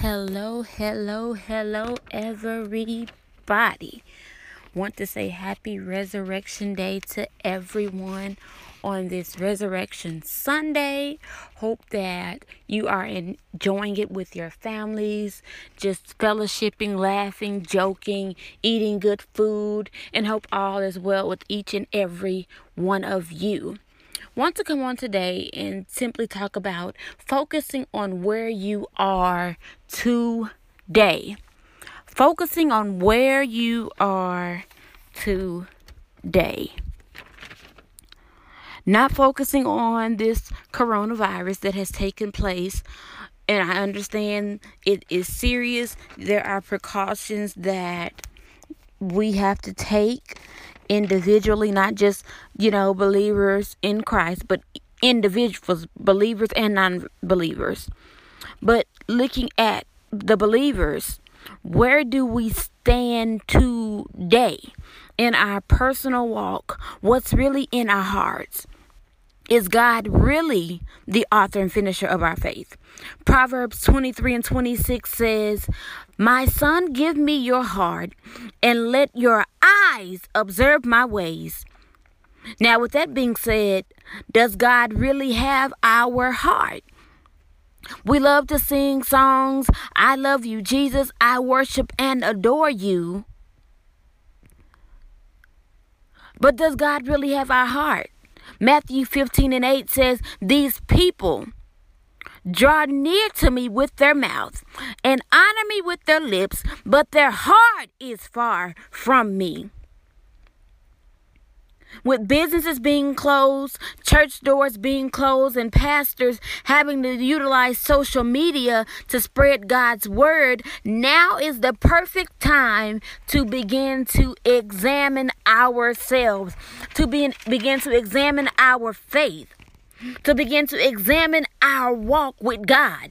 Hello, hello, hello, everybody. Want to say happy Resurrection Day to everyone on this Resurrection Sunday. Hope that you are enjoying it with your families, just fellowshipping, laughing, joking, eating good food, and hope all is well with each and every one of you. Want to come on today and simply talk about focusing on where you are today. Focusing on where you are today not focusing on this coronavirus that has taken place. And I understand it is serious. There are precautions that we have to take individually, not just, you know, believers in Christ, but individuals, believers and non believers. But looking at the believers, where do we stand today in our personal walk? What's really in our hearts? Is God really the author and finisher of our faith? Proverbs 23 and 26 says, My son, give me your heart and let your eyes observe my ways. Now, with that being said, does God really have our heart? We love to sing songs. I love you, Jesus. I worship and adore you. But does God really have our heart? Matthew 15 and 8 says, These people draw near to me with their mouth and honor me with their lips, but their heart is far from me. With businesses being closed, church doors being closed, and pastors having to utilize social media to spread God's word, now is the perfect time to begin to examine ourselves, to be, begin to examine our faith, to begin to examine our walk with God.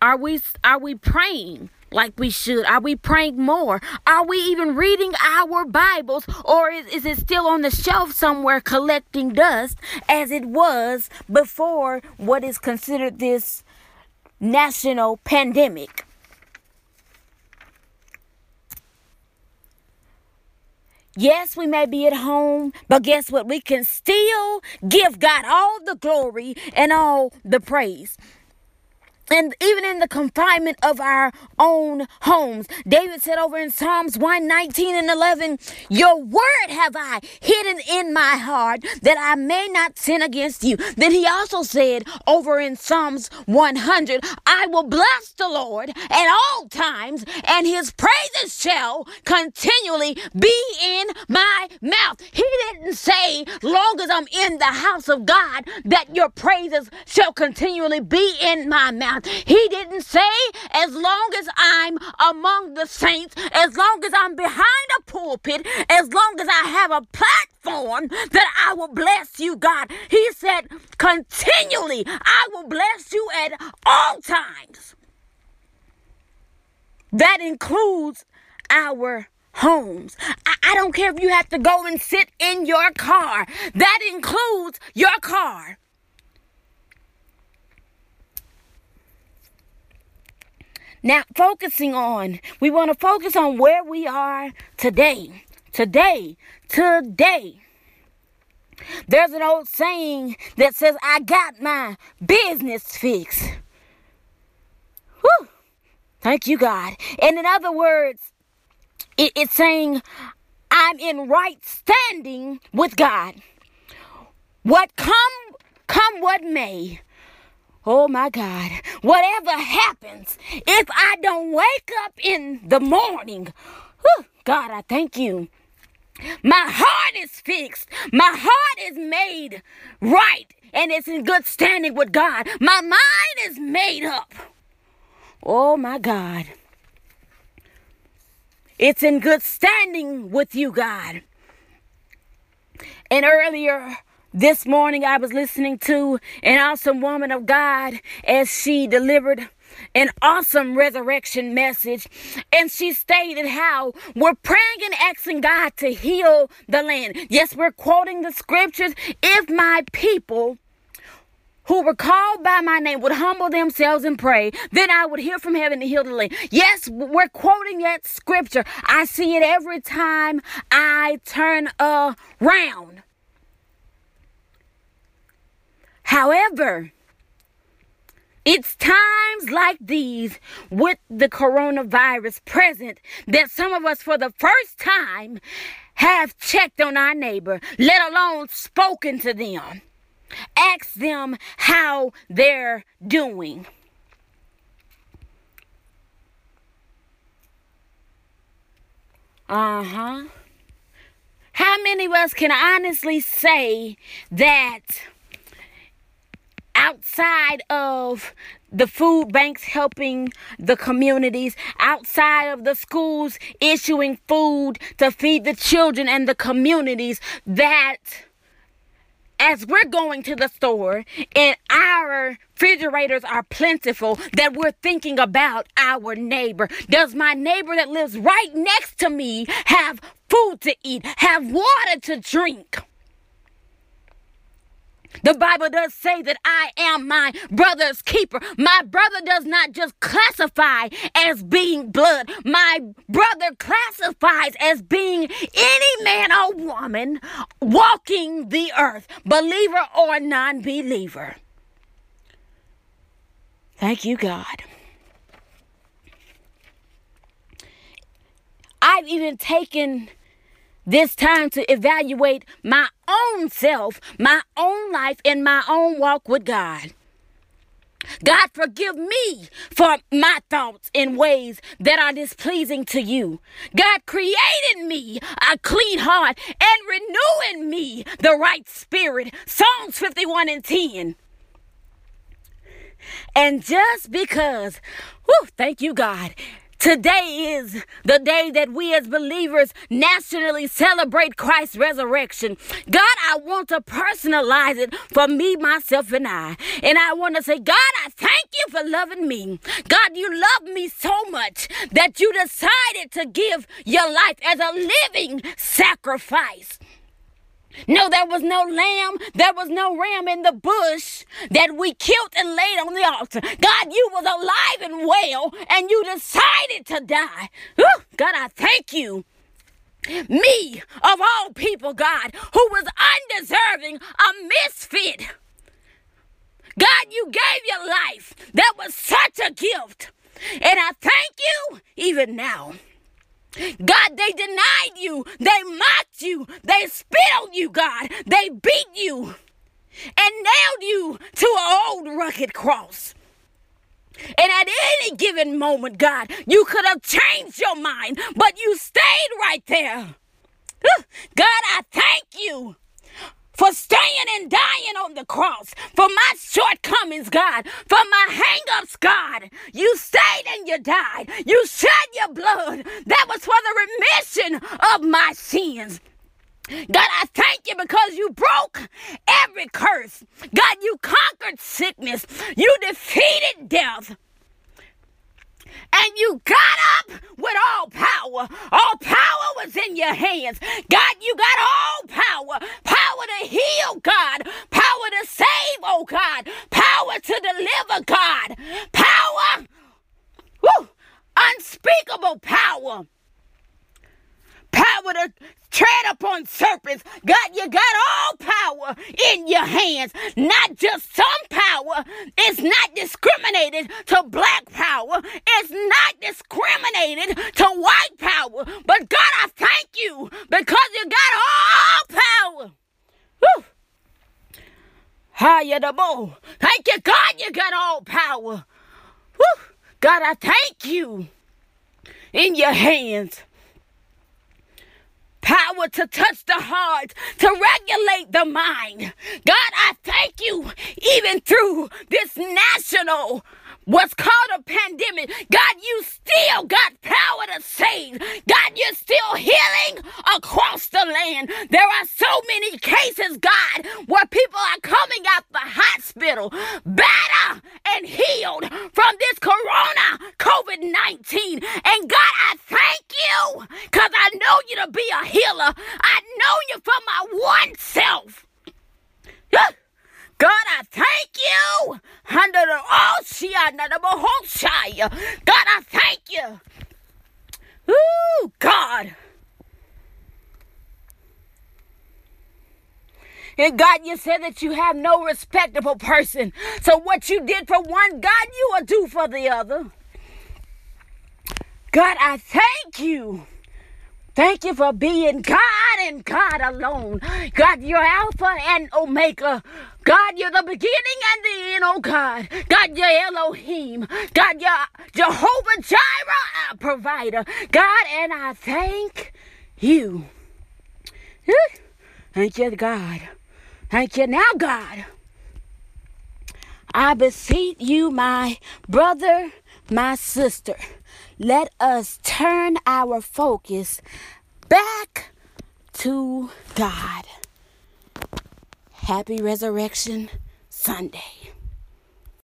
Are we are we praying? Like we should? Are we praying more? Are we even reading our Bibles? Or is, is it still on the shelf somewhere collecting dust as it was before what is considered this national pandemic? Yes, we may be at home, but guess what? We can still give God all the glory and all the praise and even in the confinement of our own homes. David said over in Psalms 119 and 11, Your word have I hidden in my heart that I may not sin against you. Then he also said over in Psalms 100, I will bless the Lord at all times, and his praises shall continually be in my mouth. He didn't say, long as I'm in the house of God, that your praises shall continually be in my mouth. He didn't say, as long as I'm among the saints, as long as I'm behind a pulpit, as long as I have a platform, that I will bless you, God. He said, continually, I will bless you at all times. That includes our homes. I, I, don't care if you have to go and sit in your car, that includes your car. Now, focusing on, we want to focus on where we are today. Today. Today. There's an old saying that says, I got my business fixed. Whew. Thank you, God. And in other words, it, it's saying, I'm in right standing with God. What come, come what may. Oh my God. Whatever happens, if I don't wake up in the morning, whew, God, I thank you. My heart is fixed. My heart is made right and it's in good standing with God. My mind is made up. Oh my God. It's in good standing with you, God. And earlier this morning, I was listening to an awesome woman of God as she delivered an awesome resurrection message. And she stated how we're praying and asking God to heal the land. Yes, we're quoting the scriptures. If my people who were called by my name would humble themselves and pray, then I would hear from heaven to heal the land. Yes, we're quoting that scripture. I see it every time I turn around. However, it's times like these with the coronavirus present that some of us, for the first time, have checked on our neighbor, let alone spoken to them. Ask them how they're doing. Uh huh. How many of us can honestly say that? Outside of the food banks helping the communities, outside of the schools issuing food to feed the children and the communities, that as we're going to the store and our refrigerators are plentiful, that we're thinking about our neighbor. Does my neighbor that lives right next to me have food to eat, have water to drink? The Bible does say that I am my brother's keeper. My brother does not just classify as being blood, my brother classifies as being any man or woman walking the earth, believer or non believer. Thank you, God. I've even taken this time to evaluate my own self, my own life, and my own walk with God. God, forgive me for my thoughts in ways that are displeasing to you. God created me a clean heart and renewing me the right spirit. Psalms 51 and 10. And just because, whew, thank you, God, Today is the day that we as believers nationally celebrate Christ's resurrection. God, I want to personalize it for me, myself, and I. And I want to say, God, I thank you for loving me. God, you love me so much that you decided to give your life as a living sacrifice. No, there was no lamb, there was no ram in the bush that we killed and laid on the altar. God, you was alive and well, and you decided to die. Whew, God, I thank you. Me, of all people, God, who was undeserving, a misfit. God, you gave your life. That was such a gift. And I thank you even now. God, they denied you. They mocked you. They spit on you, God. They beat you and nailed you to an old rugged cross. And at any given moment, God, you could have changed your mind, but you stayed right there. God, I thank you for staying and dying on the cross, for my shortcomings, God, for my hangups, God. You stayed and you died. You shed your blood. That was for the remission of my sins. God, I thank you because you broke every curse. God, you conquered sickness. You defeated death and you got up with all power. All power was in your hands. God, you got all power. Power to heal, God. Power to save, oh God. Power to deliver, God. Power. Woo, unspeakable power. Power to tread upon serpents. God, you got all power in your hands, not just some power. It's not discriminated to black power, it's not discriminated to white power. But God, I thank you because you got all power. Woo! Bow. Thank you, God, you got all power. Woo! God, I thank you in your hands. Power to touch the heart, to regulate the mind. God, I thank you even through this national what's called a pandemic. God, you still got power to save. God, you're still healing across the land. There are so many cases, God, where people are coming out the hospital better and healed from this corona COVID 19. And God, I thank you because I know you to be a healer. I know you for my one self. God, I thank you. Under the God, I thank you. Ooh, God. And God, you said that you have no respectable person. So what you did for one, God, you will do for the other. God, I thank you. Thank you for being God and God alone. God, you're Alpha and Omega. God, you're the beginning and the end, oh God. God, you're Elohim. God, you're Jehovah Jireh, our provider. God, and I thank you. Thank you, God. Thank you now, God. I beseech you, my brother, my sister let us turn our focus back to God. Happy Resurrection Sunday.